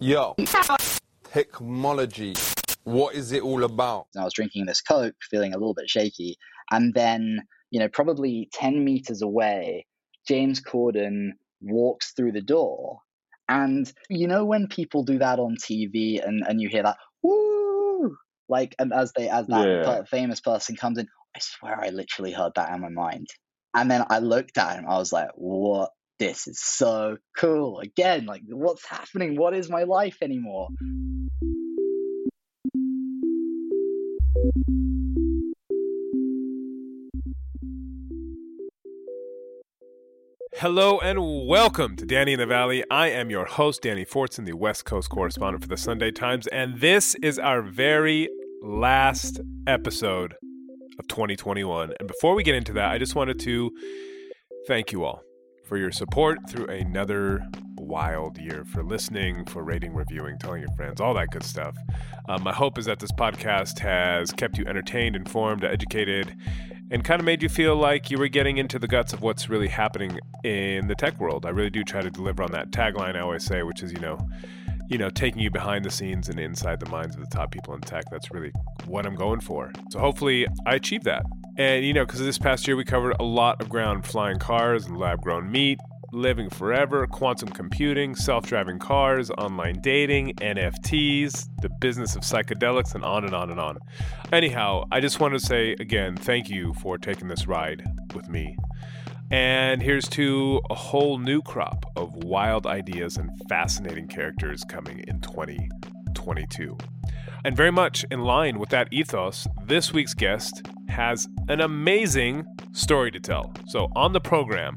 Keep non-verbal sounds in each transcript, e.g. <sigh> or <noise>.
Yo, <laughs> technology. What is it all about? I was drinking this Coke, feeling a little bit shaky. And then, you know, probably 10 meters away, James Corden walks through the door. And you know, when people do that on TV and, and you hear that, woo, like, and as they, as that Yeah. famous person comes in, I swear I literally heard that in my mind. And then I looked at him, I was like, what? This is so cool. Again, like, what's happening? What is my life anymore? Hello and welcome to Danny in the Valley. I am your host, Danny Fortson, the West Coast correspondent for the Sunday Times, and this is our very last episode of 2021. And before we get into that, I just wanted to thank you all for your support through another wild year, for listening, for rating, reviewing, telling your friends, all that good stuff. Um, my hope is that this podcast has kept you entertained, informed, educated, and kind of made you feel like you were getting into the guts of what's really happening in the tech world. I really do try to deliver on that tagline I always say, which is, you know, you know, taking you behind the scenes and inside the minds of the top people in tech. That's really what I'm going for. So hopefully I achieve that. And, you know, because this past year we covered a lot of ground flying cars and lab grown meat, living forever, quantum computing, self driving cars, online dating, NFTs, the business of psychedelics, and on and on and on. Anyhow, I just want to say again, thank you for taking this ride with me. And here's to a whole new crop of wild ideas and fascinating characters coming in 2022. And very much in line with that ethos, this week's guest has an amazing story to tell. So, on the program,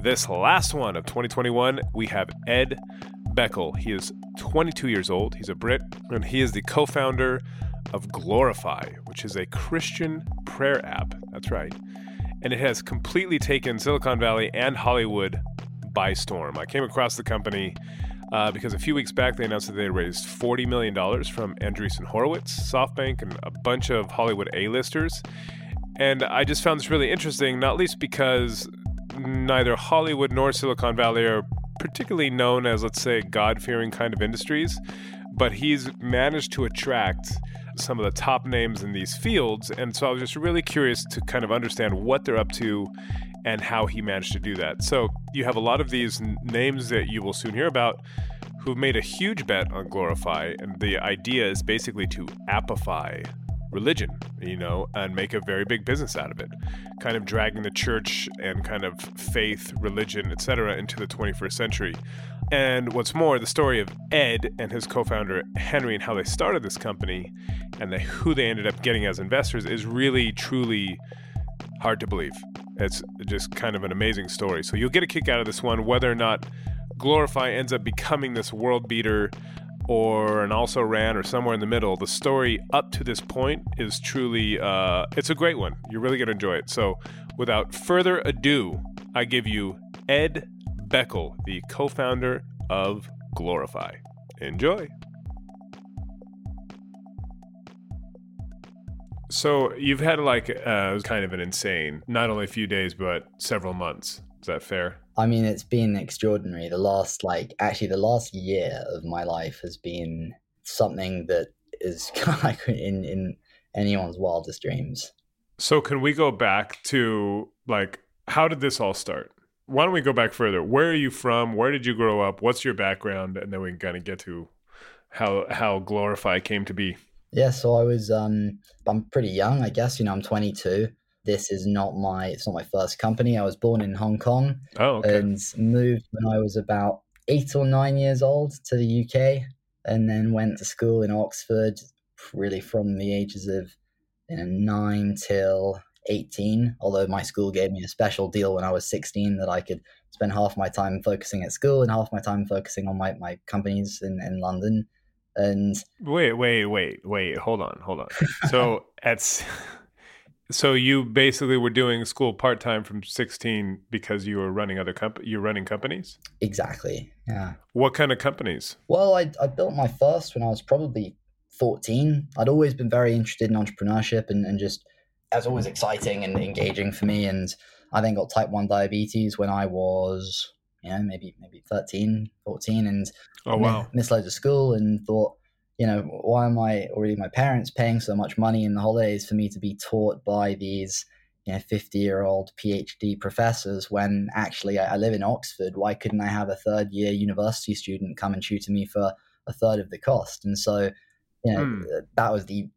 this last one of 2021, we have Ed Beckley. He is 22 years old, he's a Brit, and he is the co founder of Glorify, which is a Christian prayer app. That's right and it has completely taken Silicon Valley and Hollywood by storm. I came across the company uh, because a few weeks back they announced that they raised $40 million from Andreessen Horowitz, SoftBank, and a bunch of Hollywood A-listers. And I just found this really interesting, not least because neither Hollywood nor Silicon Valley are particularly known as, let's say, God fearing kind of industries, but he's managed to attract some of the top names in these fields. And so I was just really curious to kind of understand what they're up to and how he managed to do that. So you have a lot of these n- names that you will soon hear about who've made a huge bet on Glorify. And the idea is basically to appify religion, you know, and make a very big business out of it, kind of dragging the church and kind of faith, religion, etc., into the 21st century. And what's more, the story of Ed and his co-founder Henry and how they started this company and the, who they ended up getting as investors is really, truly hard to believe. It's just kind of an amazing story. So you'll get a kick out of this one, whether or not Glorify ends up becoming this world beater or an also ran or somewhere in the middle. The story up to this point is truly, uh, it's a great one. You're really going to enjoy it. So without further ado, I give you Ed Beckley, the co founder of Glorify. Enjoy. So you've had like uh, kind of an insane, not only a few days, but several months. Is that fair? I mean, it's been extraordinary. The last, like, actually, the last year of my life has been something that is <laughs> kind of like in in anyone's wildest dreams. So can we go back to like how did this all start? Why don't we go back further? Where are you from? Where did you grow up? What's your background? And then we can kind of get to how how Glorify came to be. Yeah, so I was um I'm pretty young, I guess. You know, I'm 22. This is not my it's not my first company. I was born in Hong Kong Oh, okay. and moved when I was about eight or nine years old to the UK, and then went to school in Oxford, really from the ages of you know nine till 18. Although my school gave me a special deal when I was 16 that I could spend half my time focusing at school and half my time focusing on my, my companies in, in London. And Wait, wait, wait, wait. Hold on, hold on. So <laughs> at so you basically were doing school part time from sixteen because you were running other comp you're running companies. exactly, yeah. What kind of companies? Well, I, I built my first when I was probably 14. I'd always been very interested in entrepreneurship and, and just, was always exciting and engaging for me. And I then got type 1 diabetes when I was, you know, maybe maybe 13, 14. And Oh wow. missed loads of school and thought, you know, why am I already my parents paying so much money in the holidays for me to be taught by these, you know, 50 year old PhD professors when actually I, I live in Oxford? Why couldn't I have a third year university student come and tutor me for a third of the cost? And so, you know, Hmm. that was the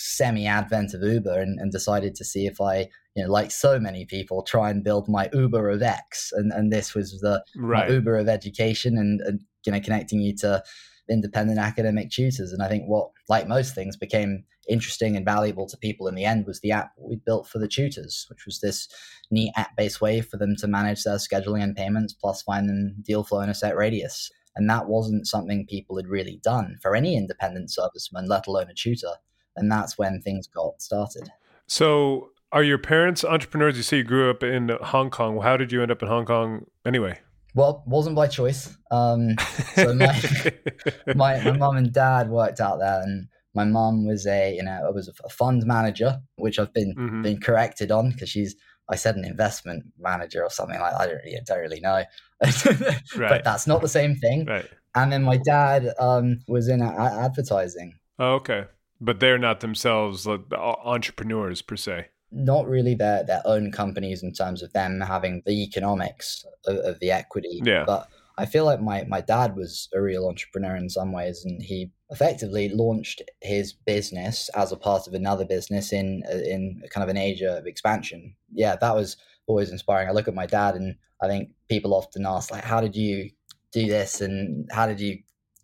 semi advent of Uber and, and decided to see if I, you know, like so many people, try and build my Uber of X. And, and this was the, Right. Uber of education and, and you know connecting you to independent academic tutors. And I think what, like most things, became interesting and valuable to people in the end was the app we built for the tutors, which was this neat app-based way for them to manage their scheduling and payments, plus find them deal flow in a set radius. And that wasn't something people had really done for any independent serviceman, let alone a tutor. And that's when things got started. So are your parents entrepreneurs? You say you grew up in Hong Kong. How did you end up in Hong Kong anyway? Well, wasn't by choice. Um, So my- <laughs> my my mum and dad worked out there, and my mom was a you know I was a fund manager, which I've been Mhm. been corrected on because she's I said an investment manager or something like I don't really, don't really know, <laughs> Right. but that's not the same thing. right. And then my dad um, was in a- advertising. Oh, okay. But they're not themselves like, uh, entrepreneurs per se. Not really their their own companies in terms of them having the economics of, of the equity. Yeah. But I feel like my, my dad was a real entrepreneur in some ways, and he effectively launched his business as a part of another business in uh, in kind of an age of expansion. Yeah, that was always inspiring. I look at my dad, and I think people often ask like, "How did you do this?" and "How did you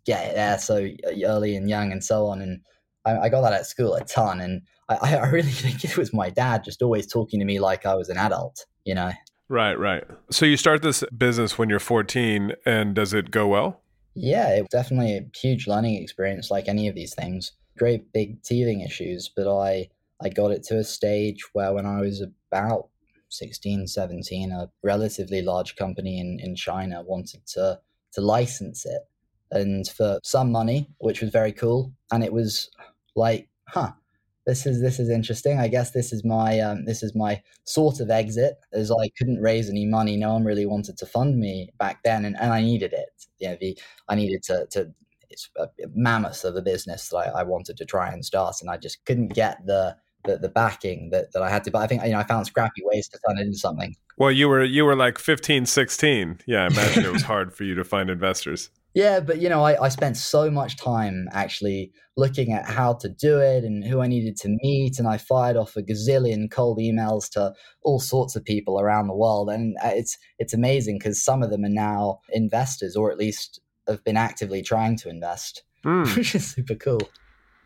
get there so uh, early and young?" and so on. And I, I got that at school a ton, and I, I really <laughs> think it was my dad just always talking to me like I was an adult. You know. Right, right. So you start this business when you're 14, and does it go well? Yeah, it was definitely a huge learning experience, like any of these things. Great big teething issues, but I I got it to a stage where when I was about 16, 17, a relatively large company in, in China wanted to to license it. And for some money, which was very cool. And it was like, huh, this is this is interesting. I guess this is my um, this is my sort of exit, as I couldn't raise any money. No one really wanted to fund me back then, and, and I needed it. You know, the I needed to to it's a mammoth of a business that I, I wanted to try and start, and I just couldn't get the the, the backing that, that I had to. But I think you know I found scrappy ways to turn it into something. Well, you were you were like 15, 16. Yeah, I imagine it was <laughs> hard for you to find investors. Yeah, but you know, I, I spent so much time actually looking at how to do it and who I needed to meet, and I fired off a gazillion cold emails to all sorts of people around the world, and uh, it's it's amazing because some of them are now investors, or at least have been actively trying to invest, Hmm. <laughs> which is super cool.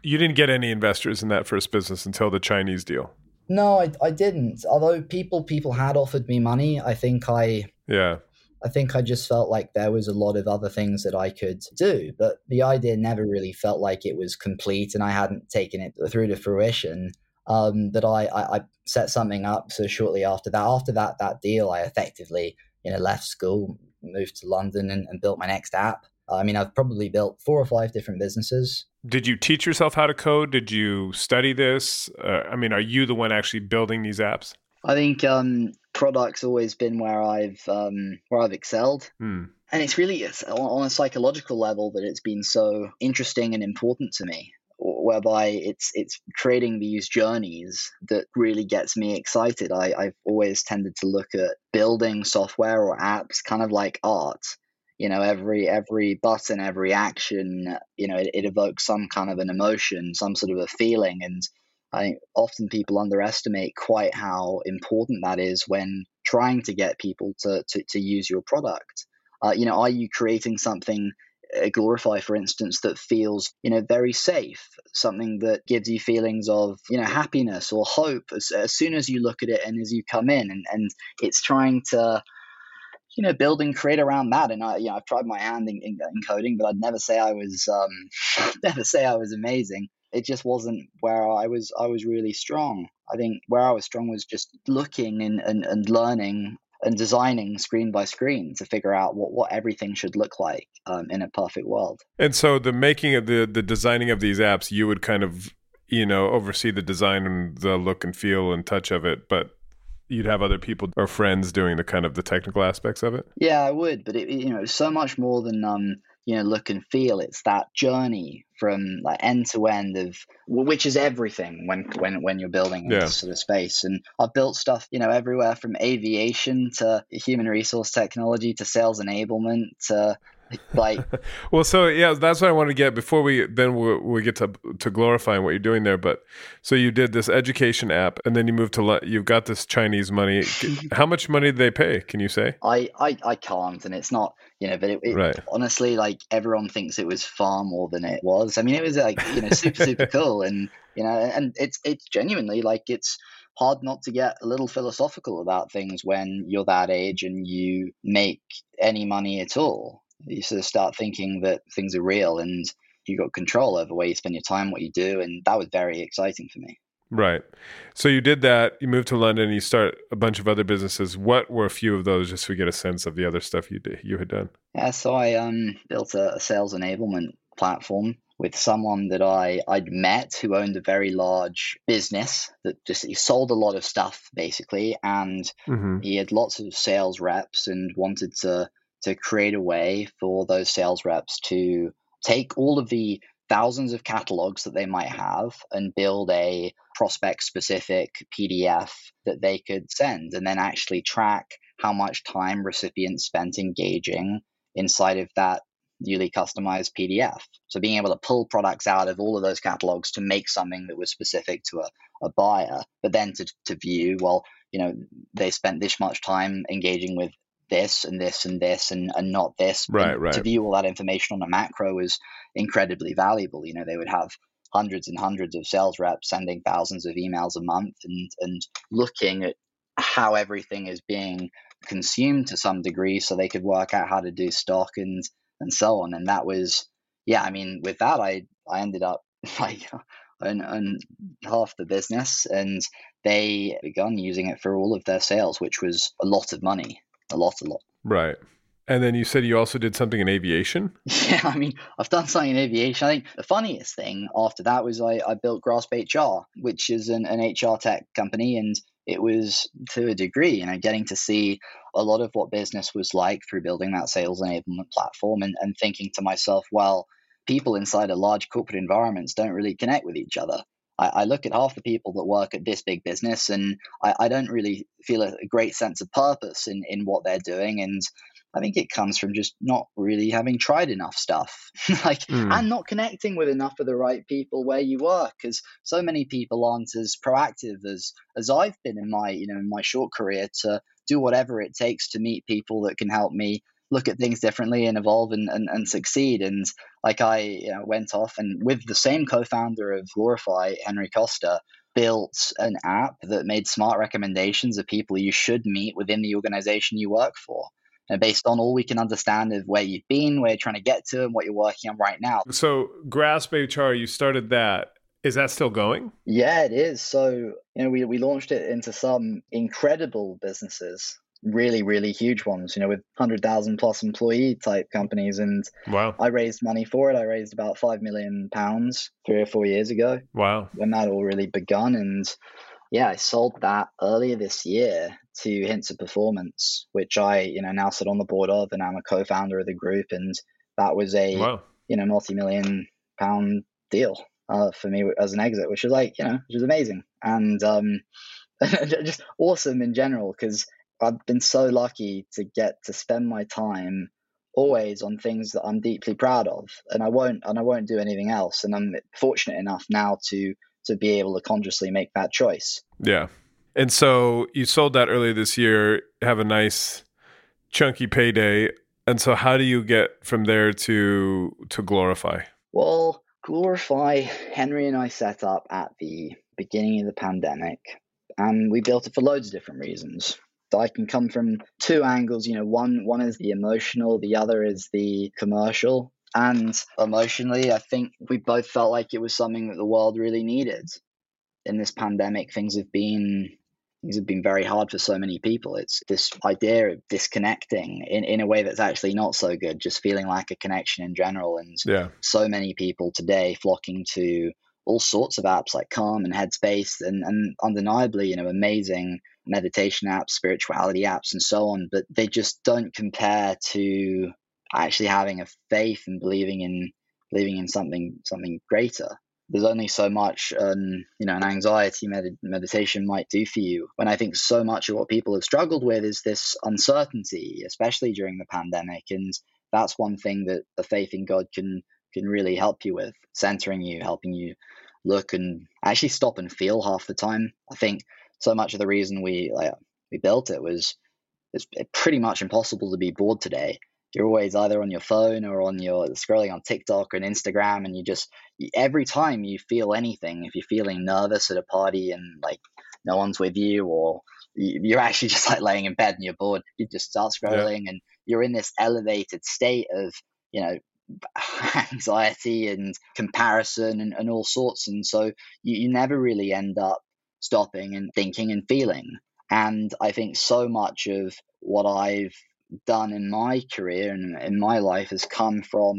You didn't get any investors in that first business until the Chinese deal. No, I, I didn't. Although people people had offered me money, I think I Yeah. I think I just felt like there was a lot of other things that I could do, but the idea never really felt like it was complete, and I hadn't taken it through to fruition. Um, that I, I, I set something up. So shortly after that, after that that deal, I effectively you know left school, moved to London, and, and built my next app. I mean, I've probably built four or five different businesses. Did you teach yourself how to code? Did you study this? Uh, I mean, are you the one actually building these apps? I think um, product's always been where I've um, where I've excelled. Hmm. and it's really it's on on a psychological level that it's been so interesting and important to me whereby it's it's creating these journeys that really gets me excited I, i've always tended to look at building software or apps kind of like art you know every every button every action you know it, it evokes some kind of an emotion some sort of a feeling. And i often people underestimate quite how important that is when trying to get people to to, to use your product. Uh, you know are you creating something uh, glorify for instance that feels you know very safe? Something that gives you feelings of you know happiness or hope as, as soon as you look at it and as you come in. And, and it's trying to you know, build and create around that. And I, you know, I've tried my hand in, in, in coding, but I'd never say I was, um, <laughs> never say I was amazing. It just wasn't where I was. I was really strong. I think where I was strong was just looking and, and, and learning and designing screen by screen to figure out what, what everything should look like um, in a perfect world. And so the making of the the designing of these apps, you would kind of you know oversee the design and the look and feel and touch of it, but you'd have other people or friends doing the kind of the technical aspects of it? Yeah i would but it, you know so much more than um you know look and feel. It's that journey from like end to end of which is everything when when when you're building yeah. this sort of space. And i've built stuff you know everywhere from aviation to human resource technology to sales enablement to like <laughs> well so yeah that's what i want to get before we then we, we get to to glorifying what you're doing there but so you did this education app and then you moved to you've got this chinese money. <laughs> How much money did they pay can you say? I i, I can't and it's not you know but it, it right. honestly like everyone thinks it was far more than it was. I mean it was like you know super super <laughs> cool and you know and it's it's genuinely like it's hard not to get a little philosophical about things when you're that age and you make any money at all you sort of start thinking that things are real and you got control over where you spend your time, what you do, and that was very exciting for me. Right. So you did that. You moved to London. You start a bunch of other businesses. What were a few of those, just so we get a sense of the other stuff you did, you had done? Yeah. So I um, built a, a sales enablement platform with someone that I I'd met who owned a very large business that just he sold a lot of stuff basically, and mm-hmm. he had lots of sales reps and wanted to to create a way for those sales reps to take all of the thousands of catalogs that they might have and build a prospect specific PDF that they could send and then actually track how much time recipients spent engaging inside of that newly customized PDF. So being able to pull products out of all of those catalogs to make something that was specific to a, a buyer, but then to, to view, well, you know, they spent this much time engaging with this and this and this and, and not this. Right, right. To view all that information on a macro is incredibly valuable. You know, they would have hundreds and hundreds of sales reps sending thousands of emails a month and, and looking at how everything is being consumed to some degree so they could work out how to do stock and and so on. And that was yeah, I mean, with that I I ended up <laughs> like on, on half the business and they begun using it for all of their sales, which was a lot of money a lot, a lot. Right. And then you said you also did something in aviation? <laughs> Yeah, I mean, I've done something in aviation. I think the funniest thing after that was I, I built Grasp HR, which is an, an HR tech company. And it was to a degree, you know, getting to see a lot of what business was like through building that sales enablement platform and, and thinking to myself, well, people inside a large corporate environments don't really connect with each other. I, I, look at half the people that work at this big business and I, I don't really feel a, a, great sense of purpose in, in what they're doing. And I think it comes from just not really having tried enough stuff, <laughs> like, mm. and not connecting with enough of the right people where you work, because so many people aren't as proactive as as I've been in my you know in my short career to do whatever it takes to meet people that can help me look at things differently and evolve and, and, and succeed. And like I you know, went off and with the same co-founder of Glorify, Henry Costa, built an app that made smart recommendations of people you should meet within the organization you work for. And based on all we can understand of where you've been, where you're trying to get to, and what you're working on right now. So, Grasp HR, you started that. Is that still going? Yeah, it is. So, you know, we, we launched it into some incredible businesses really really huge ones you know with 100,000 plus employee type companies. And wow. I raised money for it. I raised about 5 million pounds 3 or 4 years ago wow. when that all really begun. And yeah I sold that earlier this year to Hintsa Performance which I you know now sit on the board of and I'm a co-founder of the group. And that was a wow. you know multi-million pound deal uh, for me as an exit which was like you know which was amazing. And um <laughs> just awesome in general because I've been so lucky to get to spend my time always on things that I'm deeply proud of, and I won't and I won't do anything else. And I'm fortunate enough now to to be able to consciously make that choice. Yeah. And so you sold that earlier this year, have a nice chunky payday. And so how do you get from there to to glorify? Well, glorify Henry and I set up at the beginning of the pandemic and we built it for loads of different reasons. I can come from two angles. You know, one one is the emotional, the other is the commercial. And emotionally, I think we both felt like it was something that the world really needed. In this pandemic, things have been things have been very hard for so many people. It's this idea of disconnecting in, in a way that's actually not so good, just feeling like a connection in general. And yeah. so many people today flocking to all sorts of apps like Calm and Headspace and, and undeniably, you know, amazing meditation apps, spirituality apps, and so on. But they just don't compare to actually having a faith and believing in believing in something something greater. There's only so much, um, you know, an anxiety med- meditation might do for you. When I think so much of what people have struggled with is this uncertainty, especially during the pandemic, and that's one thing that the faith in God can can really help you with, centering you, helping you look and actually stop and feel half the time. I think so much of the reason we like we built it was it's pretty much impossible to be bored today. You're always either on your phone or on your scrolling on TikTok or Instagram, and you just every time you feel anything, if you're feeling nervous at a party and like no one's with you, or you're actually <laughs> just like laying in bed and you're bored, you just start scrolling, yeah. and you're in this elevated state of you know <laughs> anxiety and comparison and, and all sorts. And so you, you never really end up stopping and thinking and feeling. And I think so much of what I've done in my career and in my life has come from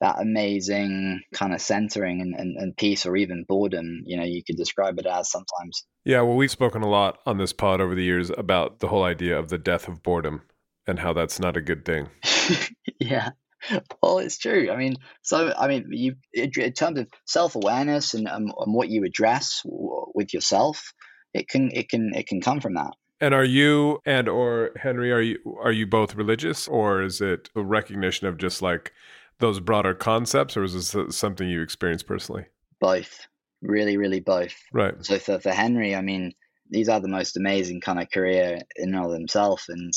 that amazing kind of centering and, and, and, peace or even boredom you know you could describe it as sometimes. Yeah well we've spoken a lot on this pod over the years about the whole idea of the death of boredom and how that's not a good thing. <laughs> Yeah <laughs> well, it's true. I mean, so I mean, you in terms of self awareness and, um, and what you address with yourself, it can it can it can come from that. And are you and or Henry are you are you both religious or is it a recognition of just like those broader concepts or is this something you experience personally? Both. Really, really both. Right. So for, for Henry, I mean, these are the most amazing kind of career in and of themselves and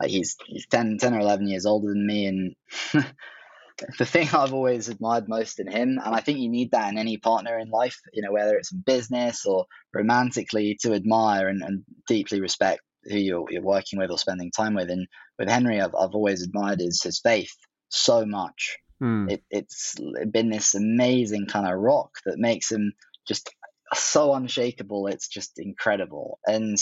like he's he's 10, 10 or 11 years older than me and <laughs> the thing I've always admired most in him, and I think you need that in any partner in life, you know, whether it's in business or romantically, to admire and, and deeply respect who you're, you're working with or spending time with. And with Henry, I've, I've always admired his, his faith so much. Mm. It, it's been this amazing kind of rock that makes him just so unshakable. It's just incredible. And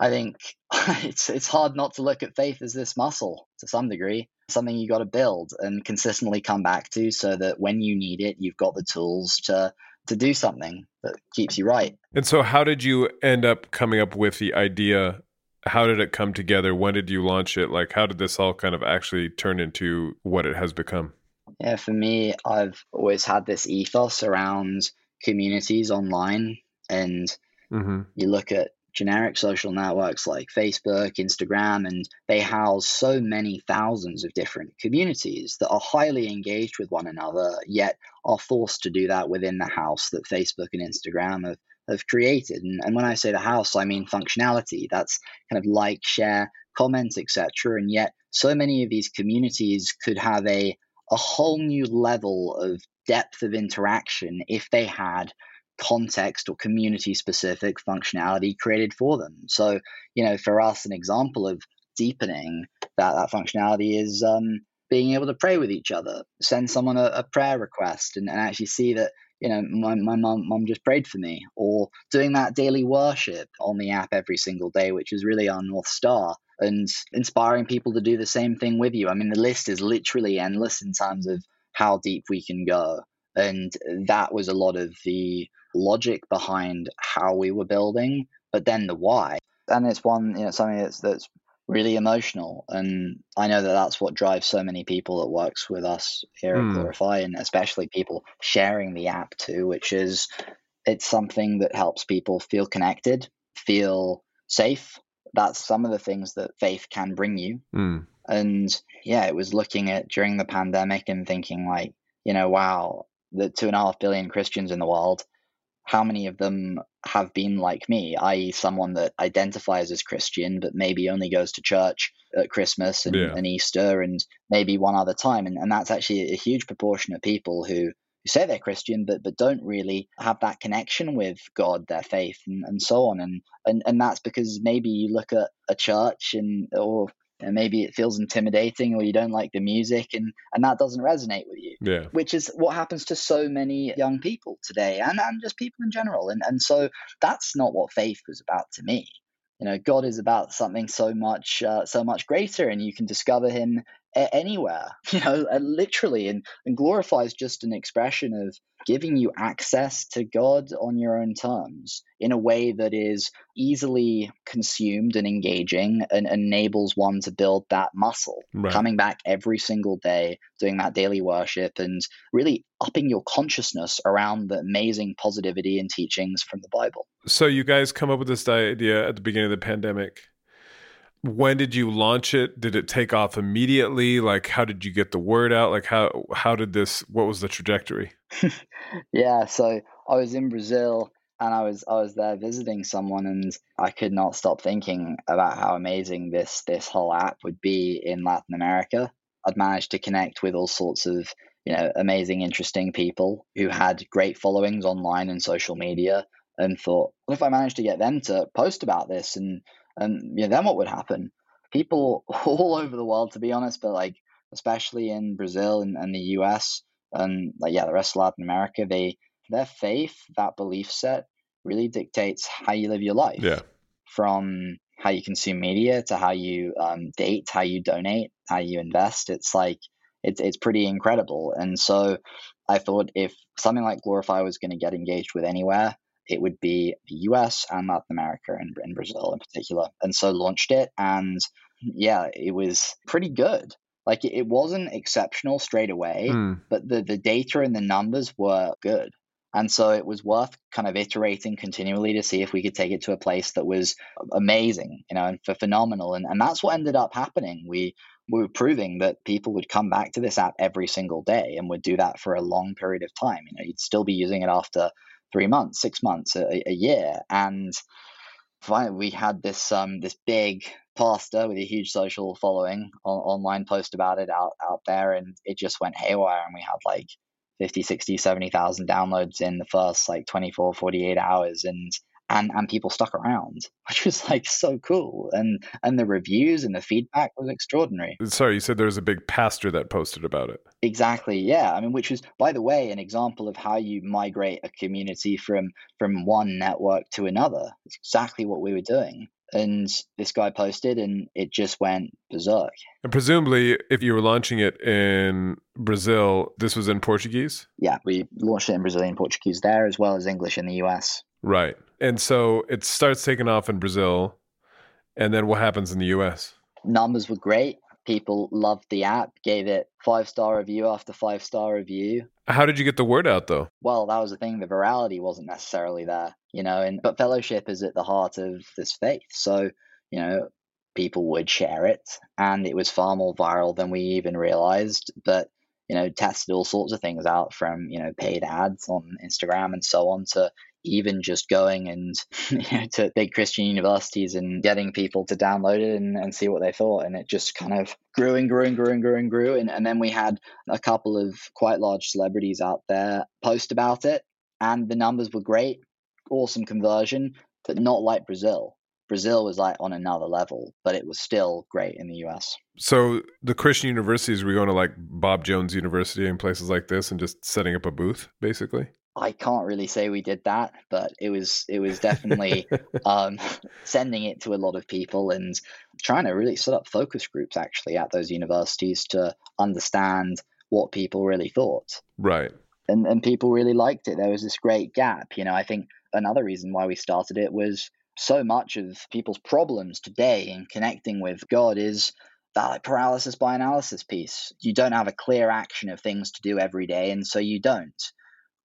I think <laughs> it's it's hard not to look at faith as this muscle to some degree, something you got to build and consistently come back to, so that when you need it, you've got the tools to to do something that keeps you right. And so, how did you end up coming up with the idea? How did it come together? When did you launch it? Like, how did this all kind of actually turn into what it has become? Yeah, for me, I've always had this ethos around communities online, and mm-hmm. you look at generic social networks like Facebook, Instagram, and they house so many thousands of different communities that are highly engaged with one another, yet are forced to do that within the house that Facebook and Instagram have, have created. And, and when I say the house, I mean functionality. That's kind of like, share, comment, etc. And yet, so many of these communities could have a a whole new level of depth of interaction if they had context or community specific functionality created for them. So, you know, for us, an example of deepening that, that functionality is um, being able to pray with each other, send someone a, a prayer request and, and actually see that, you know, my, my mom, mom just prayed for me, or doing that daily worship on the app every single day, which is really our North Star and inspiring people to do the same thing with you. I mean, the list is literally endless in terms of how deep we can go. And that was a lot of the logic behind how we were building, but then the why. And it's one, you know, something that's that's really emotional, and I know that that's what drives so many people that works with us here mm. at hmm. Glorify, and especially people sharing the app too, which is it's something that helps people feel connected, feel safe. That's some of the things that faith can bring you. Mm. And yeah, it was looking at during the pandemic and thinking like, you know, wow, the two and a half billion Christians in the world, how many of them have been like me, i.e., someone that identifies as Christian but maybe only goes to church at Christmas and, Yeah. and Easter and maybe one other time. And, and that's actually a huge proportion of people who, who say they're Christian but, but don't really have that connection with God, their faith, and, and so on. And, and, and that's because maybe you look at a church and or and maybe it feels intimidating or you don't like the music and, and that doesn't resonate with you Yeah. which is what happens to so many young people today and, and just people in general. And, and so that's not what faith was about to me. You know, God is about something so much, uh, so much greater, and you can discover Him a- anywhere. <laughs> You know, uh, literally, and and glorify is just an expression of giving you access to God on your own terms in a way that is easily consumed and engaging and enables one to build that muscle. Right. Coming back every single day, doing that daily worship, and really upping your consciousness around the amazing positivity and teachings from the Bible. So you guys come up with this idea at the beginning of the pandemic. When did you launch it? Did it take off immediately? Like how did you get the word out? Like how how did this what was the trajectory? <laughs> Yeah, so I was in Brazil and I was I was there visiting someone and I could not stop thinking about how amazing this this whole app would be in Latin America. I'd managed to connect with all sorts of, you know, amazing interesting people who had great followings online and social media and thought, what if I managed to get them to post about this and and know, then what would happen? People <laughs> all over the world to be honest, but like especially in Brazil and, and the US and like yeah, the rest of Latin America, they their faith, that belief set, really dictates how you live your life. Yeah. From how you consume media to how you um, date, how you donate, how you invest. It's like it's it's pretty incredible. And so I thought if something like Glorify was going to get engaged with anywhere, it would be the US and Latin America and, and Brazil in particular. And so launched it, and yeah, it was pretty good. Like it, it wasn't exceptional straight away, Hmm. but the the data and the numbers were good. And so it was worth kind of iterating continually to see if we could take it to a place that was amazing, you know, and for phenomenal. And and that's what ended up happening. We we were proving that people would come back to this app every single day and would do that for a long period of time. You know, you'd still be using it after three months, six months, a, a year. And finally we had this um this big pastor with a huge social following on, online post about it out out there. And it just went haywire. And we had like 50 60 70,000 downloads in the first like 24 48 hours. And and and people stuck around <laughs> which was like so cool and and the reviews and the feedback was extraordinary uh, Sorry, you said there was a big pastor that posted about it. Exactly. Yeah. I mean, which was, by the way, an example of how you migrate a community from from one network to another. It's exactly what we were doing. And this guy posted, and it just went berserk. And presumably if you were launching it in Brazil, this was in Portuguese? Yeah, we launched it in Brazilian Portuguese there, as well as English in the US. Right. And so it starts taking off in Brazil. And then what happens in the US? Numbers were great. People loved the app, gave it five star review after five star review. How did you get the word out though? well that was the thing the virality wasn't necessarily there you know and but fellowship is at the heart of this faith so you know people would share it and it was far more viral than we even realized but you know tested all sorts of things out from you know paid ads on instagram and so on to even just going and <laughs> you know, to big christian universities and getting people to download it and, and see what they thought. And it just kind of grew and grew and grew and grew and grew. And, and then we had a couple of quite large celebrities out there post about it and the numbers were great. Awesome conversion but not like brazil. Brazil was like on another level but it was still great in the us So the Christian universities were going to like Bob Jones University and places like this and just setting up a booth, basically. I can't really say we did that, but it was it was definitely <laughs> um, sending it to a lot of people and trying to really set up focus groups actually at those universities to understand what people really thought. Right. And and people really liked it. There was this great gap. You know, I think another reason why we started it was so much of people's problems today in connecting with God is that like, paralysis by analysis piece. You don't have a clear action of things to do every day, and so you don't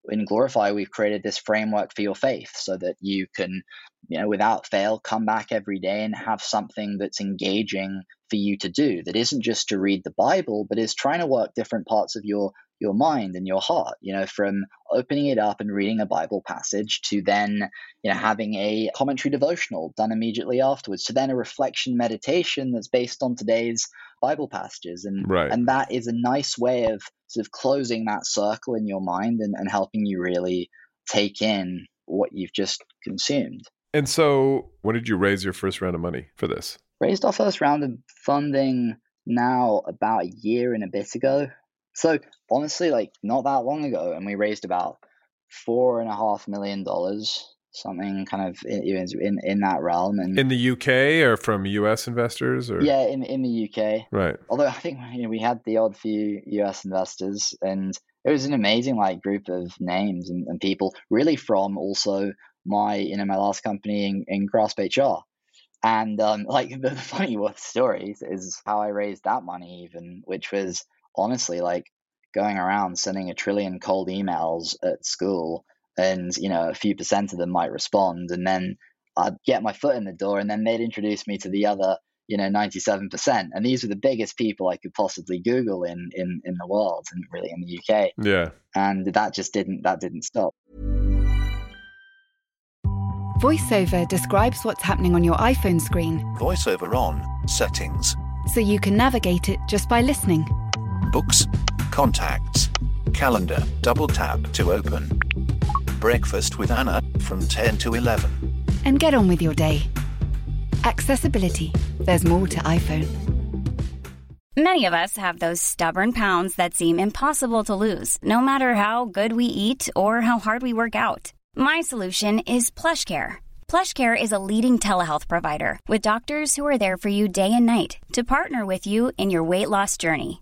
in Glorify, we've created this framework for your faith so that you can, you know, without fail, come back every day and have something that's engaging for you to do that isn't just to read the Bible, but is trying to work different parts of your your mind and your heart, you know, from opening it up and reading a Bible passage to then, you know, having a commentary devotional done immediately afterwards to then a reflection meditation that's based on today's Bible passages. And Right. and that is a nice way of sort of closing that circle in your mind and, and helping you really take in what you've just consumed. And so, when did you raise your first round of money for this? raised our first round of funding now about a year and a bit ago. So honestly, like not that long ago, and we raised about four and a half million dollars, something kind of in in, in that realm. And In the UK or from US investors or yeah, in in the UK. Right. Although I think you know, we had the odd few US investors, and it was an amazing like group of names and, and people, really from also my you know my last company in, in Grasp HR. And um, like <laughs> the funny what stories is how I raised that money, even which was honestly like going around sending a trillion cold emails at school, and you know a few percent of them might respond, and then I'd get my foot in the door, and then they'd introduce me to the other you know 97% and these were the biggest people i could possibly google in in in the world and really in the uk Yeah. and that just didn't that didn't stop VoiceOver describes what's happening on your iPhone screen VoiceOver on. Settings. so you can navigate it just by listening. Books. Contacts. Calendar. Double tap to open. Breakfast with Anna from 10 to 11. And get on with your day. Accessibility. There's more to iPhone. Many of us have those stubborn pounds that seem impossible to lose, no matter how good we eat or how hard we work out. My solution is PlushCare. PlushCare is a leading telehealth provider with doctors who are there for you day and night to partner with you in your weight loss journey.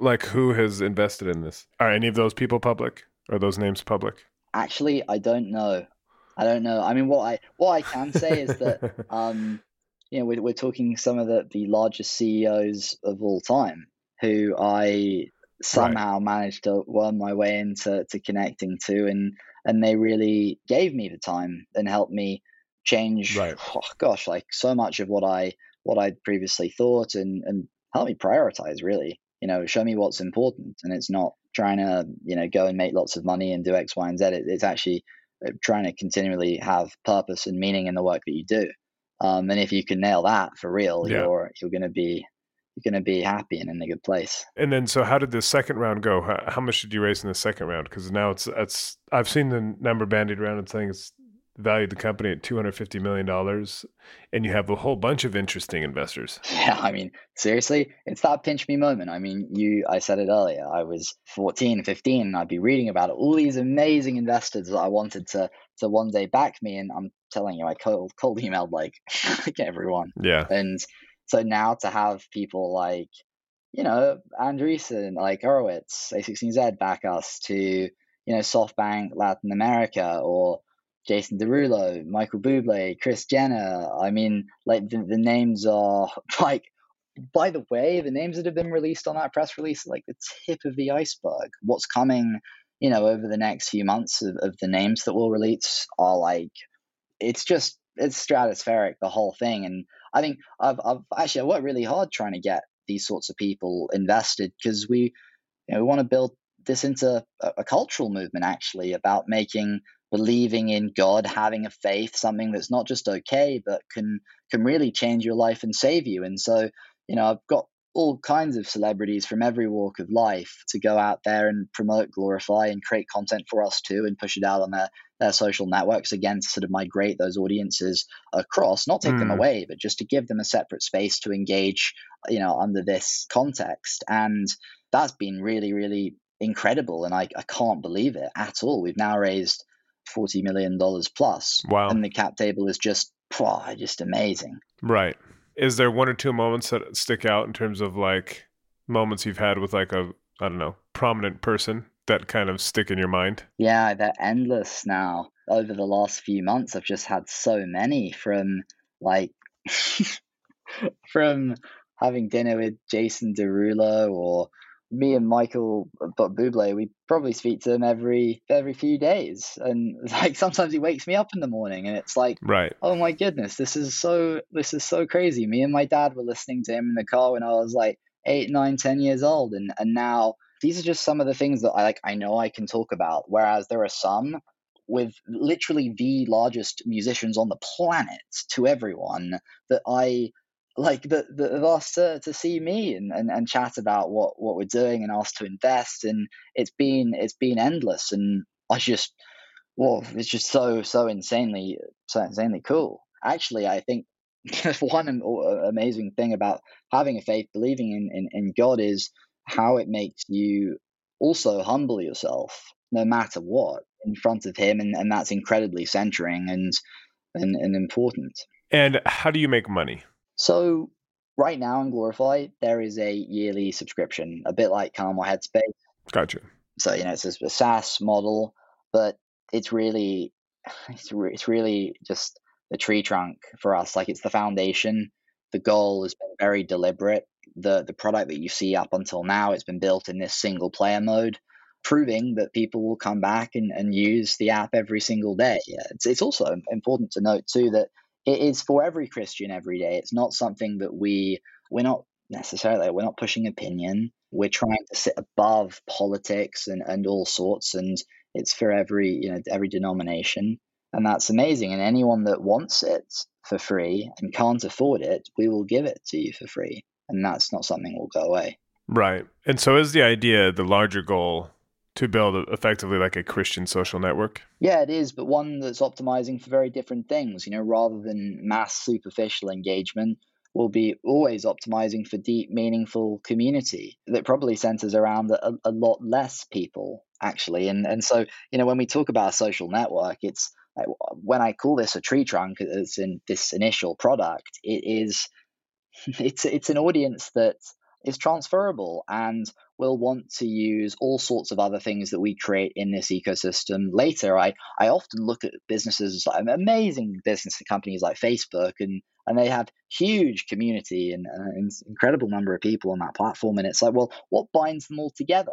Like who has invested in this? Are any of those people public? Are those names public? actually i don't know i don't know i mean what i what i can say is that <laughs> um you know we're, we're talking some of the the largest ceos of all time who i somehow managed to worm my way into to connecting to and and they really gave me the time and helped me change Right. oh, gosh like so much of what i what i'd previously thought and and help me prioritize really you know show me what's important and it's not trying to you know go and make lots of money and do x y and z it, it's actually uh, trying to continually have purpose and meaning in the work that you do um, and if you can nail that for real Yeah. you're you're going to be you're going to be happy and in a good place And then, so how did the second round go? How, how much did you raise in the second round? Because now it's it's I've seen the number bandied around and saying it's valued the company at two hundred fifty million dollars, and you have a whole bunch of interesting investors. <laughs> Yeah, I mean, seriously, it's that pinch me moment. I mean, you, I said it earlier, I was 14, 15, and I'd be reading about all these amazing investors that I wanted to to one day back me. And I'm telling you, I cold, cold emailed like, <laughs> like everyone. Yeah, And so now to have people like, you know, Andreessen, like Horowitz, A16Z back us to, you know, SoftBank Latin America or Jason Derulo, Michael Bublé, Kris Jenner. I mean, like the, the names are <laughs> like, by the way, the names that have been released on that press release like the tip of the iceberg. What's coming, you know, over the next few months of, of the names that we'll release are like, it's just, it's stratospheric, the whole thing. And I think I've, I've actually I worked really hard trying to get these sorts of people invested because we, you know, we want to build this into a, a cultural movement actually about making believing in God, having a faith, something that's not just okay, but can can really change your life and save you. And so, you know, I've got all kinds of celebrities from every walk of life to go out there and promote glorify and create content for us too and push it out on their, their social networks again to sort of migrate those audiences across not take mm. them hmm. away but just to give them a separate space to engage you know under this context and that's been really really incredible and i, I can't believe it at all we've now raised 40 million dollars plus wow and the cap table is just wow, just amazing right is there one or two moments that stick out in terms of like moments you've had with like a I don't know prominent person that kind of stick in your mind? Yeah, they're endless now. Over the last few months, I've just had so many from like <laughs> from having dinner with Jason Derulo or me and Michael uh, but Bublé, we probably speak to him every every few days, and <laughs> like sometimes he wakes me up in the morning, and it's like, right, oh my goodness, this is so this is so crazy. Me and my dad were listening to him in the car when I was like eight, nine, ten years old, and and now these are just some of the things that I like. I know I can talk about, whereas there are some with literally the largest musicians on the planet to everyone that I like that that have asked to, to see me and, and, and chat about what, what we're doing and asked to invest and it's been it's been endless and I just well it's just so so insanely so insanely cool. Actually, I think <laughs> one amazing thing about having a faith, believing in, in, in God, is how it makes you also humble yourself no matter what in front of Him, and, and that's incredibly centering and, and and important. And how do you make money? So right now in Glorify, there is a yearly subscription, a bit like Calm or Headspace. Gotcha. So you know it's a, SaaS model, but it's really, <sighs> it's, re- it's really just the tree trunk for us. Like it's the foundation. The goal has been very deliberate. The the product that you see up until now, it's been built in this single player mode, proving that people will come back and, and use the app every single day. It's it's also important to note too that it is for every Christian every day. It's not something that we we're not necessarily we're not pushing opinion. We're trying to sit above politics and, and all sorts and it's for every you know every denomination. And that's amazing. And anyone that wants it for free and can't afford it we will give it to you for free. And that's not something will go away. Right. And so is the idea the larger goal to build effectively like a Christian social network? Yeah, it is, but one that's optimizing for very different things. You know, rather than mass superficial engagement, we'll be always optimizing for deep, meaningful community that probably centers around a, a lot less people actually. And and so you know, when we talk about a social network, it's when I call this a tree trunk as in this initial product, it is <laughs> it's it's an audience that is transferable and will want to use all sorts of other things that we create in this ecosystem later. I, I often look at businesses, amazing business companies like Facebook, and, and they have huge community and an incredible number of people on that platform. And it's like, well, what binds them all together?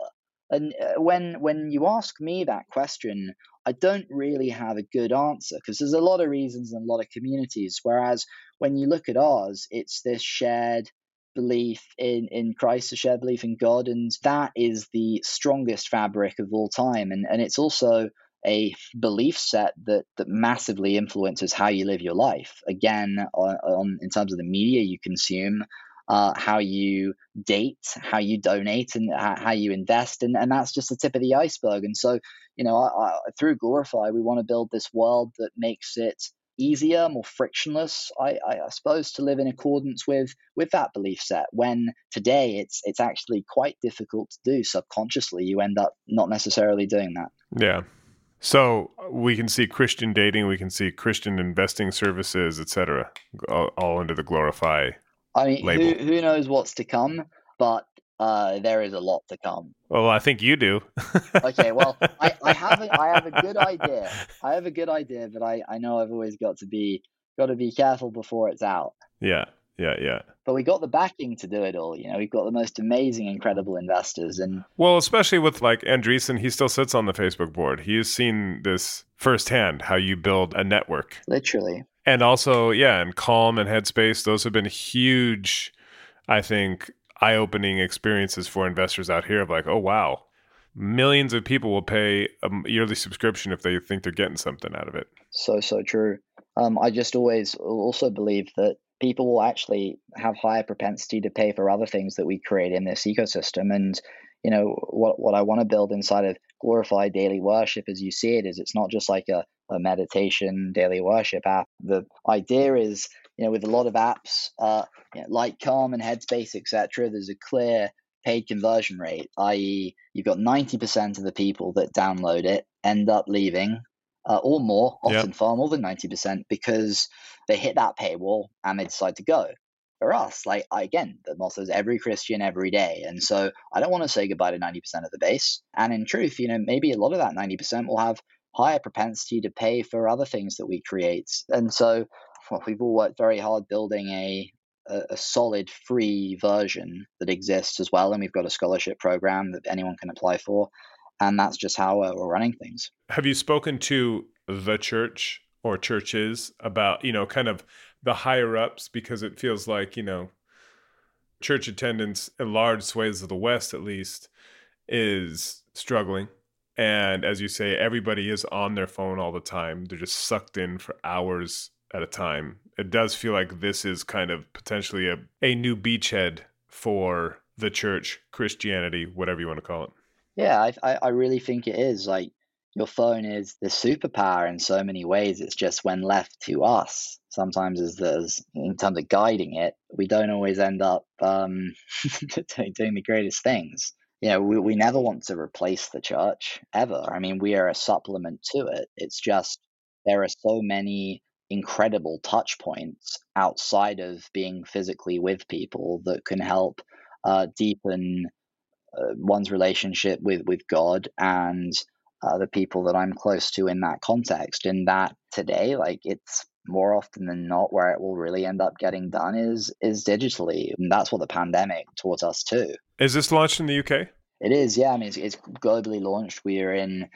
And uh, when when you ask me that question, I don't really have a good answer because there's a lot of reasons and a lot of communities. Whereas when you look at ours, it's this shared belief in in Christ, a shared belief in God, and that is the strongest fabric of all time. And and it's also a belief set that that massively influences how you live your life. Again, on, on in terms of the media you consume. Uh, how you date, how you donate, and how you invest, and, and that's just the tip of the iceberg. And so, you know, I, I, through Glorify, we want to build this world that makes it easier, more frictionless, I, I, suppose, to live in accordance with with that belief set. When today it's it's actually quite difficult to do subconsciously. You end up not necessarily doing that. Yeah. So we can see Christian dating, we can see Christian investing services, etc., all, all, under the Glorify. I mean, label. Who, who knows what's to come? But uh, there is a lot to come. Well, I think you do. <laughs> okay, well, I, I have a, I have a good idea. I have a good idea, but I, I know I've always got to be got to be careful before it's out. Yeah, yeah, yeah. But we got the backing to do it all. You know, we've got the most amazing, incredible investors, and well, especially with like Andreessen, he still sits on the Facebook board. He's seen this firsthand how you build a network, literally. And also, yeah, and Calm and Headspace, those have been huge. I think eye opening experiences for investors out here of like, oh, wow, millions of people will pay a yearly subscription if they think they're getting something out of it. So, so true. Um, I just always also believe that people will actually have higher propensity to pay for other things that we create in this ecosystem. And you know what what I want to build inside of Glorify daily worship, as you see it, is it's not just like a, a meditation daily worship app. The idea is you know with a lot of apps uh, you know, like Calm and Headspace, etc. There's a clear paid conversion rate, i.e., you've got 90% of the people that download it end up leaving, uh, or more, often yep. far more than 90%, because they hit that paywall and they decide to go. For us, like again, the motto is every Christian every day. And so I don't want to say goodbye to 90% of the base. And in truth, you know, maybe a lot of that 90% will have higher propensity to pay for other things that we create. And so well, we've all worked very hard building a a, a, solid free version that exists as well. And we've got a scholarship program that anyone can apply for. And that's just how uh, we're running things. Have you spoken to the church or churches about, you know, kind of the higher ups? Because it feels like, you know, church attendance in large swathes of the West, at least, is struggling. And as you say, everybody is on their phone all the time. They're just sucked in for hours at a time. It does feel like this is kind of potentially a, a new beachhead for the church, Christianity, whatever you want to call it. Yeah, I, I really think it is. Like your phone is the superpower in so many ways. It's just when left to us, sometimes as there's in terms of guiding it, we don't always end up um, <laughs> doing the greatest things. You know, we, we never want to replace the church ever. I mean, we are a supplement to it. It's just there are so many incredible touch points outside of being physically with people that can help uh, deepen uh, one's relationship with with God and uh, the people that I'm close to in that context. And that today, like it's more often than not, where it will really end up getting done is is digitally, and that's what the pandemic taught us too. Is this launched in the UK? It is, yeah. I mean, it's, it's globally launched. We are in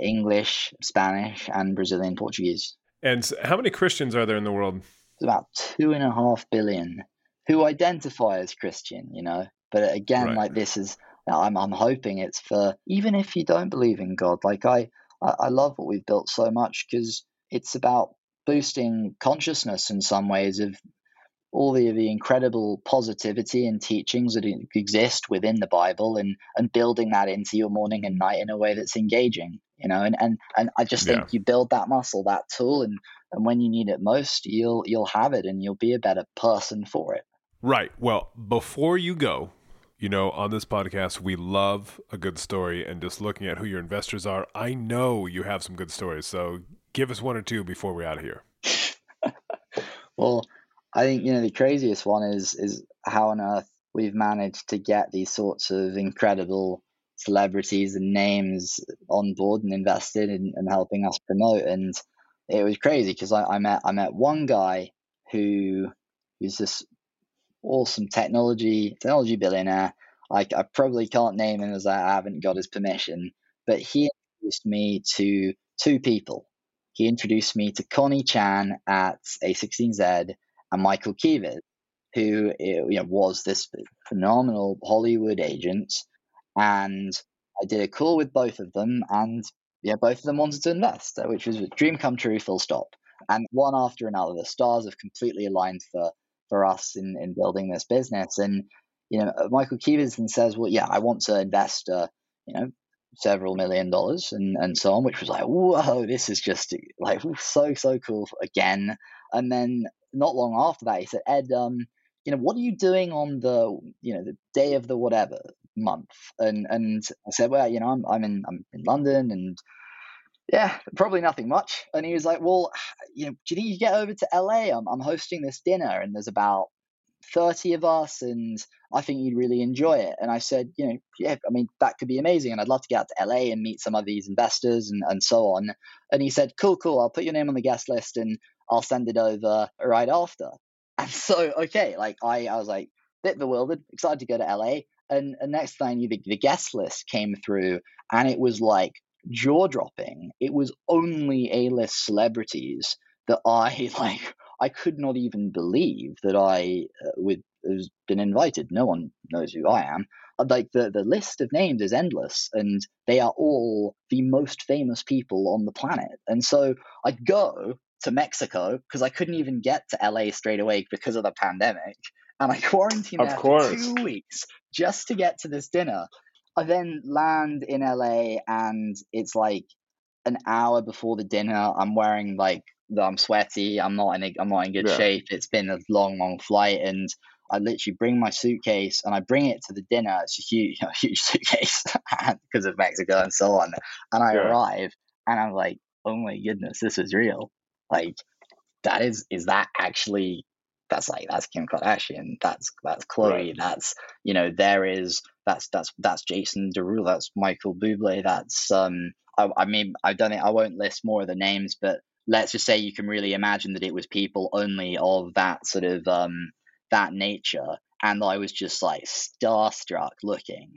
English, Spanish, and Brazilian Portuguese. And how many Christians are there in the world? It's About two and a half billion who identify as Christian, you know. But again, right. like this is, I'm, I'm hoping it's for even if you don't believe in God. Like I, I love what we've built so much because it's about boosting consciousness in some ways of all the, the incredible positivity and teachings that exist within the Bible and, and building that into your morning and night in a way that's engaging, you know, and, and, and I just think yeah. you build that muscle, that tool, and, and when you need it most, you'll, you'll have it and you'll be a better person for it. Right. Well, before you go, you know, on this podcast, we love a good story and just looking at who your investors are. I know you have some good stories. So give us one or two before we're out of here. <laughs> well, I think you know the craziest one is is how on earth we've managed to get these sorts of incredible celebrities and names on board and invested in, and helping us promote. And it was crazy because I, I met I met one guy who who's this awesome technology technology billionaire. Like I probably can't name him as I haven't got his permission, but he introduced me to two people. He introduced me to Connie Chan at A16Z and Michael Kives, who you know, was this phenomenal Hollywood agent. And I did a call with both of them, and yeah, both of them wanted to invest, which was a dream come true, full stop. And one after another, the stars have completely aligned for for us in, in building this business. And you know, Michael Kives says, "Well, yeah, I want to invest, uh, you know, several million dollars and, and so on," which was like, "Whoa, this is just like so so cool again." And then not long after that, he said, Ed, um, you know, what are you doing on the, you know, the day of the whatever month? And and I said, well, you know, I'm I'm in I'm in London and yeah, probably nothing much. And he was like, well, <sighs> you know, do you think you get over to LA? I'm I'm hosting this dinner and there's about 30 of us and I think you'd really enjoy it. And I said, you know, yeah, I mean, that could be amazing. And I'd love to get out to LA and meet some of these investors and, and so on. And he said, cool, cool. I'll put your name on the guest list and I'll send it over right after. And <laughs> so, okay, like I, I was like, a bit bewildered, excited to go to LA. And, and next thing I knew, the, the guest list came through and it was like jaw dropping. It was only A list celebrities that I <laughs> like I could not even believe that I uh, would have been invited. No one knows who I am. Uh, like the, the list of names is endless, and they are all the most famous people on the planet. And so I go to Mexico because I couldn't even get to LA straight away because of the pandemic. And I quarantined Of there course. for two weeks just to get to this dinner. I then land in LA and it's like an hour before the dinner. I'm wearing like I'm sweaty. I'm not in a, I'm not in good Yeah. shape. It's been a long, long flight, and I literally bring my suitcase and I bring it to the dinner. It's a huge, <laughs> a huge suitcase <laughs> because of Mexico and so on. And I Yeah. arrive and I'm like, oh my goodness, this is real. Like that is is that actually that's like that's Kim Kardashian. That's that's Khloé. Right. That's you know there is that's that's that's Jason Derulo. That's Michael Bublé. That's um I, I mean I've done it. I won't list more of the names, but let's just say you can really imagine that it was people only of that sort of um that nature, and I was just like starstruck looking.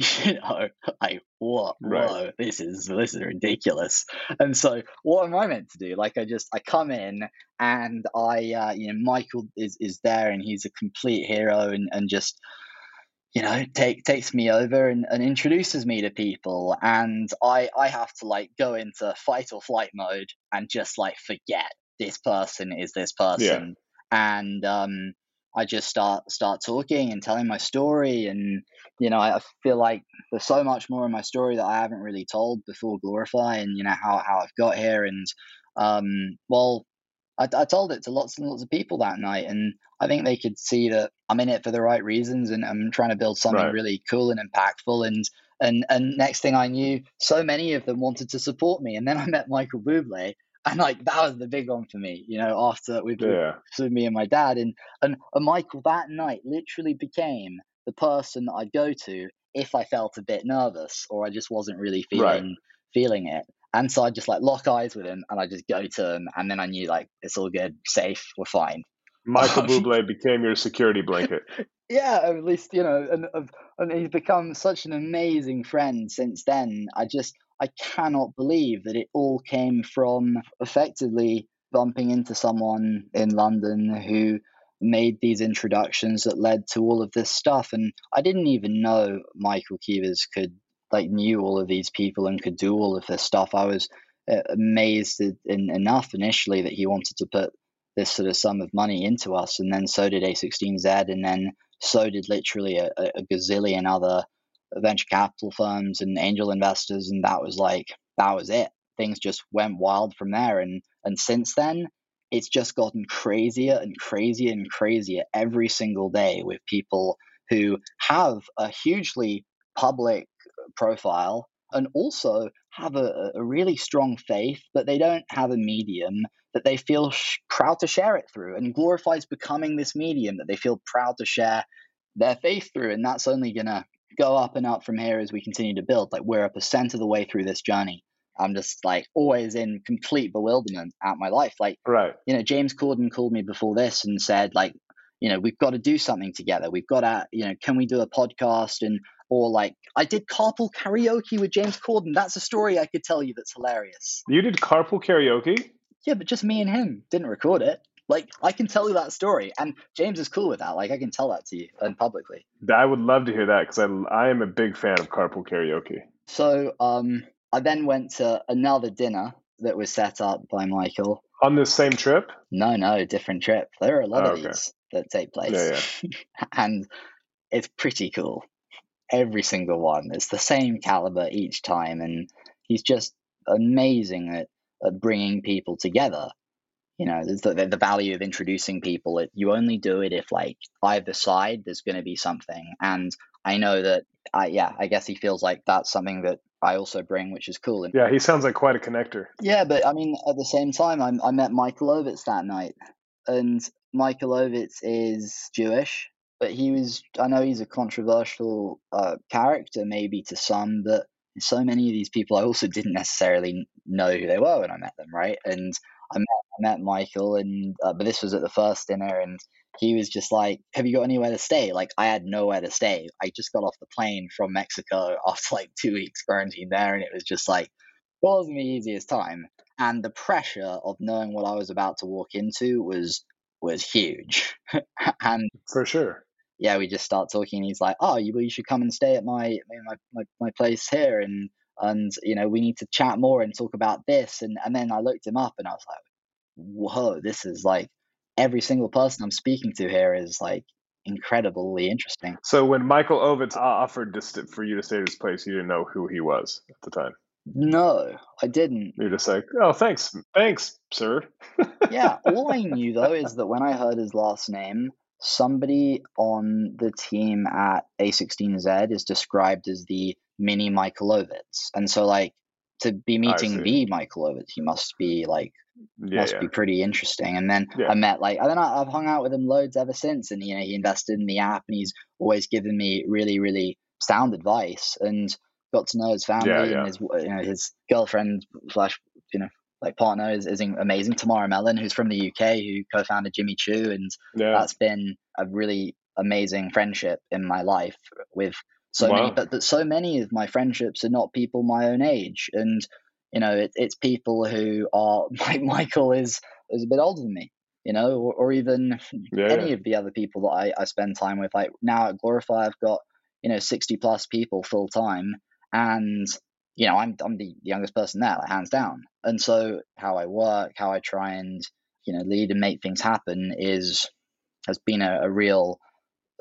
<laughs> You know, like what? Right. Whoa, this is this is ridiculous. And so, what am I meant to do? Like, I just I come in and I, uh, you know, Michael is is there and he's a complete hero and and just you know take takes me over and, and introduces me to people and i i have to like go into fight or flight mode and just like forget this person is this person and um i just start start talking and telling my story and you know i feel like there's so much more in my story that i haven't really told before glorify and you know how, how i've got here and um well I, I told it to lots and lots of people that night, and I think they could see that I'm in it for the right reasons, and I'm trying to build something Right. really cool and impactful. And and and next thing I knew, so many of them wanted to support me, and then I met Michael Bublé, and like that was the big one for me, you know. After with Yeah. with me and my dad, and, and and Michael that night literally became the person that I'd go to if I felt a bit nervous or I just wasn't really feeling Right. feeling it. And so I just like lock eyes with him and I just go to him and then I knew like it's all good, safe, we're fine. Michael Um, <laughs> Bublé became your security blanket. Yeah, at least you know, and and- and he's become such an amazing friend since then. I just I cannot believe that it all came from effectively bumping into someone in London who made these introductions that led to all of this stuff. And I didn't even know Michael Kives could like knew all of these people and could do all of this stuff. I was uh, amazed in, enough initially that he wanted to put this sort of sum of money into us, and then so did A16Z, and then so did literally a a gazillion other venture capital firms and angel investors, and that was like that was it. Things just went wild from there, and and since then, it's just gotten crazier and crazier and crazier every single day with people who have a hugely public profile and also have a, a really strong faith, but they don't have a medium that they feel sh- proud to share it through. And Glorify is becoming this medium that they feel proud to share their faith through. And that's only going to go up and up from here as we continue to build. Like we're a percent of the way through this journey. I'm just like always in complete bewilderment at my life. Like, Right. you know, James Corden called me before this and said, like, you know, we've got to do something together. We've got to, you know, can we do a podcast? And, or like, I did carpool karaoke with James Corden. That's a story I could tell you that's hilarious. You did carpool karaoke? Yeah, but just me and him didn't record it. Like, I can tell you that story. And James is cool with that. Like, I can tell that to you and publicly. I would love to hear that because I, I am a big fan of carpool karaoke. So, um, I then went to another dinner that was set up by Michael. On this same trip? No, no, different trip. There are a lot Oh, of okay. these that take place. Yeah, <laughs> and it's pretty cool. Every single one. It's the same caliber each time. And he's just amazing at, at bringing people together. You know, there's the, the value of introducing people. It, you only do it if, like, either side there's going to be something. And I know that, I yeah, I guess he feels like that's something that I also bring, which is cool. And Yeah, he sounds like quite a connector. yeah, but I mean, at the same time, I, I met Michael Ovitz that night, and Michael Ovitz is Jewish, but he was, I know he's a controversial uh, character, maybe to some, but so many of these people I also didn't necessarily know who they were when I met them, right? And I met, I met Michael, and uh, but this was at the first dinner, and he was just like, "Have you got anywhere to stay?" Like I had nowhere to stay. I just got off the plane from Mexico <laughs> after like two weeks quarantine there, and it was just like wasn't the easiest time. And the pressure of knowing what I was about to walk into was was huge. <laughs> and For sure. yeah, we just start talking. And he's like, "Oh, you, you should come and stay at my my my, my place here, and and you know we need to chat more and talk about this." And and then I looked him up, and I was like, whoa, this is like every single person I'm speaking to here is like incredibly interesting. So when Michael Ovitz offered to for you to stay at his place, you didn't know who he was at the time. No, I didn't. You're just like, oh, thanks, thanks, sir. yeah, <laughs> all I knew though is that when I heard his last name, somebody on the team at A16Z is described as the mini Michael Ovitz, and so like to be meeting the Michael Ovitz, he must be like yeah, must yeah. be pretty interesting. And then yeah. I met like I don't know, I've hung out with him loads ever since, and you know he invested in the app, and he's always given me really really sound advice, and got to know his family and his you know his girlfriend slash you know like partner is, is amazing. Tamara Mellon, who's from the UK, who co-founded Jimmy Choo, and that's been a really amazing friendship in my life with so wow. many, but, but so many of my friendships are not people my own age, and you know, it, it's people who are <laughs> like Michael is is a bit older than me, you know, or, or even yeah. any of the other people that I, I spend time with. Like now at Glorify, I've got you know sixty plus people full time, and you know, I'm I'm the youngest person there, like, hands down. And so how I work, how I try and you know lead and make things happen is has been a, a real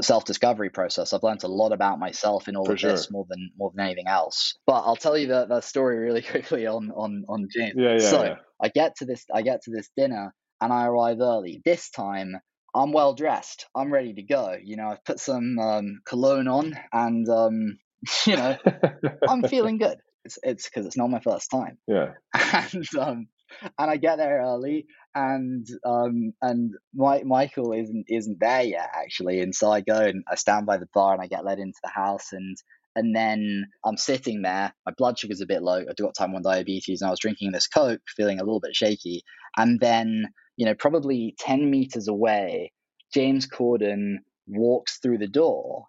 self discovery process. I've learned a lot about myself in all For of sure. this more than more than anything else. But I'll tell you that that story really <laughs> quickly on on on James. Yeah, yeah. So yeah. I get to this I get to this dinner and I arrive early. This time I'm well dressed. I'm ready to go. You know, I've put some um, cologne on and um, <laughs> you know, I'm feeling good. It's it's because it's not my first time. <laughs> Yeah. And um, and I get there early, and um, and my, Michael isn't isn't there yet actually, and so I go and I stand by the bar and I get led into the house, and and then I'm sitting there, my blood sugar's a bit low, I've got type one diabetes, and I was drinking this Coke, feeling a little bit shaky, and then you know probably ten meters away, James Corden walks through the door.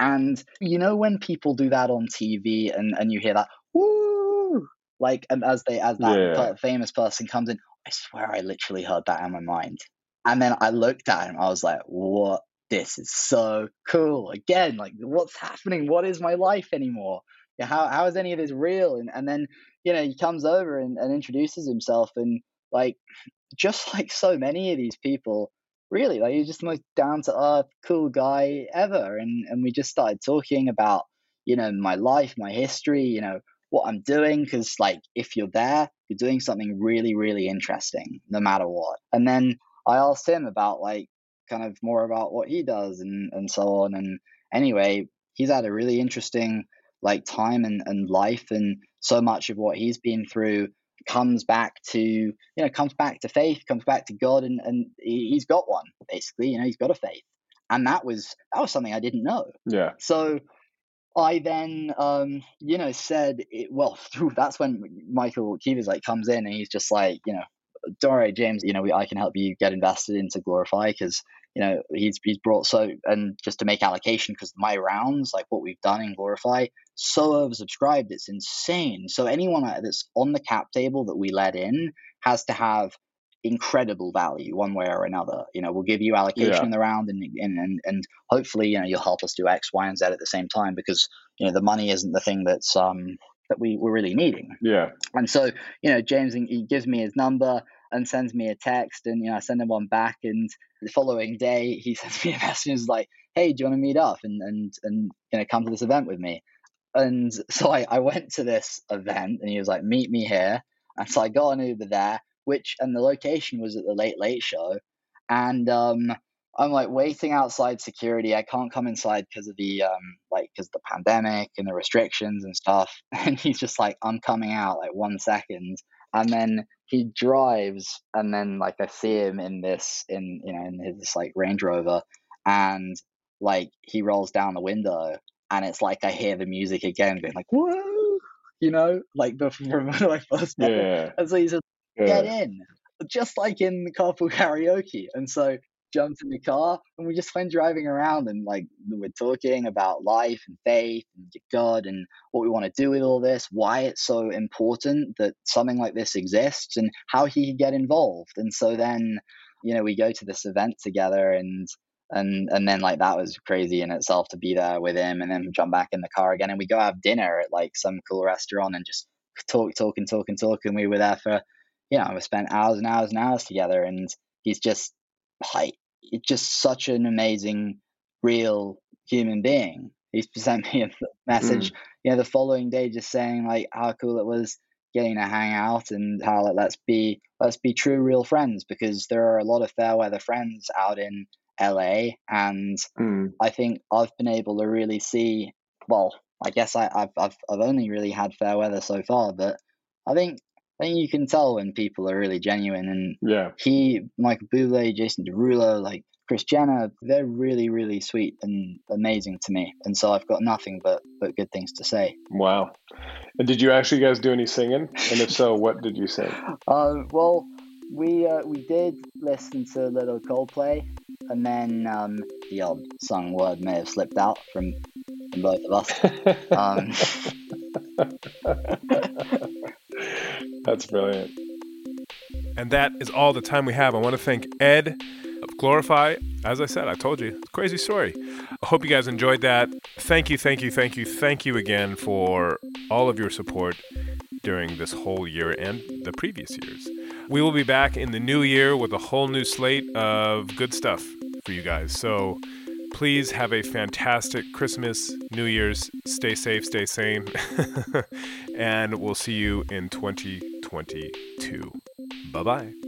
And you know when people do that on TV and, and you hear that, woo, like and as they as that yeah. famous person comes in i swear i literally heard that in my mind. And then i looked at him i was like what? This is so cool again like what's happening? What is my life anymore? How, how is any of this real? And, and then you know he comes over and, and introduces himself and like just <laughs> like so many of these people really like he's just the most down to earth cool guy ever. And and we just started talking about you know my life my history you know what I'm doing because like if you're there, you're doing something really, really interesting, no matter what. And then I asked him about like kind of more about what he does and, and so on. And anyway, he's had a really interesting like time and, and life and so much of what he's been through comes back to you know comes back to faith comes back to god and, and he's got one basically you know he's got a faith and that was that was something i didn't know yeah so I then, um, you know, said, it, well, <laughs> that's when Michael Kives like comes in and he's just like, you know, don't worry, James, you know, we, I can help you get invested into Glorify because, you know, he's, he's brought so, and just to make allocation because my rounds, like what we've done in Glorify, so oversubscribed, it's insane. So anyone that's on the cap table that we let in has to have incredible value one way or another. You know, we'll give you allocation yeah. in the round and, and, and, and hopefully, you know, you'll help us do X, Y, and Z at the same time because, you know, the money isn't the thing that's, um, that we were really needing. Yeah. And so, you know, James, he gives me his number and sends me a text and, you know, I send him one back and the following day he <laughs> sends me a message like, Hey, do you want to meet up and, and, and, you know, come to this event with me? And so I, I went to this event and he was like, meet me here. And so I got an Uber there which and the location was at the Late Late Show, and um, I'm like waiting outside security. I can't come inside because of the um, like because the pandemic and the restrictions and stuff. <laughs> And he's just like, I'm coming out like one second, and then he drives, and then like I see him in this in you know in his like Range Rover, and like he rolls down the window, and it's like I hear the music again, being like whoa, you know, like the from when I first met yeah. him. And so he's just get in, just like in the carpool <laughs> karaoke. And so jumped in the car and we just went driving around and like we're talking about life and faith and God and what we want to do with all this, why it's so important that something like this exists and how he could get involved. And so then, you know, we go to this event together and and and then like that was crazy in itself to be there with him and then jump back in the car again and we go have dinner at like some cool restaurant and just talk talk and talk and talk and we were there for you know, we spent hours and hours and hours together, and he's just like, just such an amazing, real human being. He <laughs> sent me a message, mm. you know, the following day, just saying like how cool it was getting to hang out and how like, let's be let's be true, real friends because there are a lot of fair weather friends out in LA, and mm. I think I've been able to really see. Well, I guess I, have I've I've only really had fair weather so far, but I think I think you can tell when people are really genuine. And yeah, he, Michael Bublé, Jason Derulo, like Kris Jenner, they're really, really sweet and amazing to me. And so I've got nothing but but good things to say. Wow. And did you actually guys do any singing? And if so, <laughs> what did you sing? Uh, well, we uh, we did listen to a little Coldplay, and then um, the odd sung word may have slipped out from, from both of us. <laughs> um, <laughs> That's brilliant. And that is all the time we have. I want to thank Ed of Glorify. As I said, I told you, crazy story. I hope you guys enjoyed that. Thank you, thank you, thank you, thank you again for all of your support during this whole year and the previous years. We will be back in the new year with a whole new slate of good stuff for you guys. So please have a fantastic Christmas, New Year's. Stay safe, stay sane. <laughs> and we'll see you in 2022. Bye bye.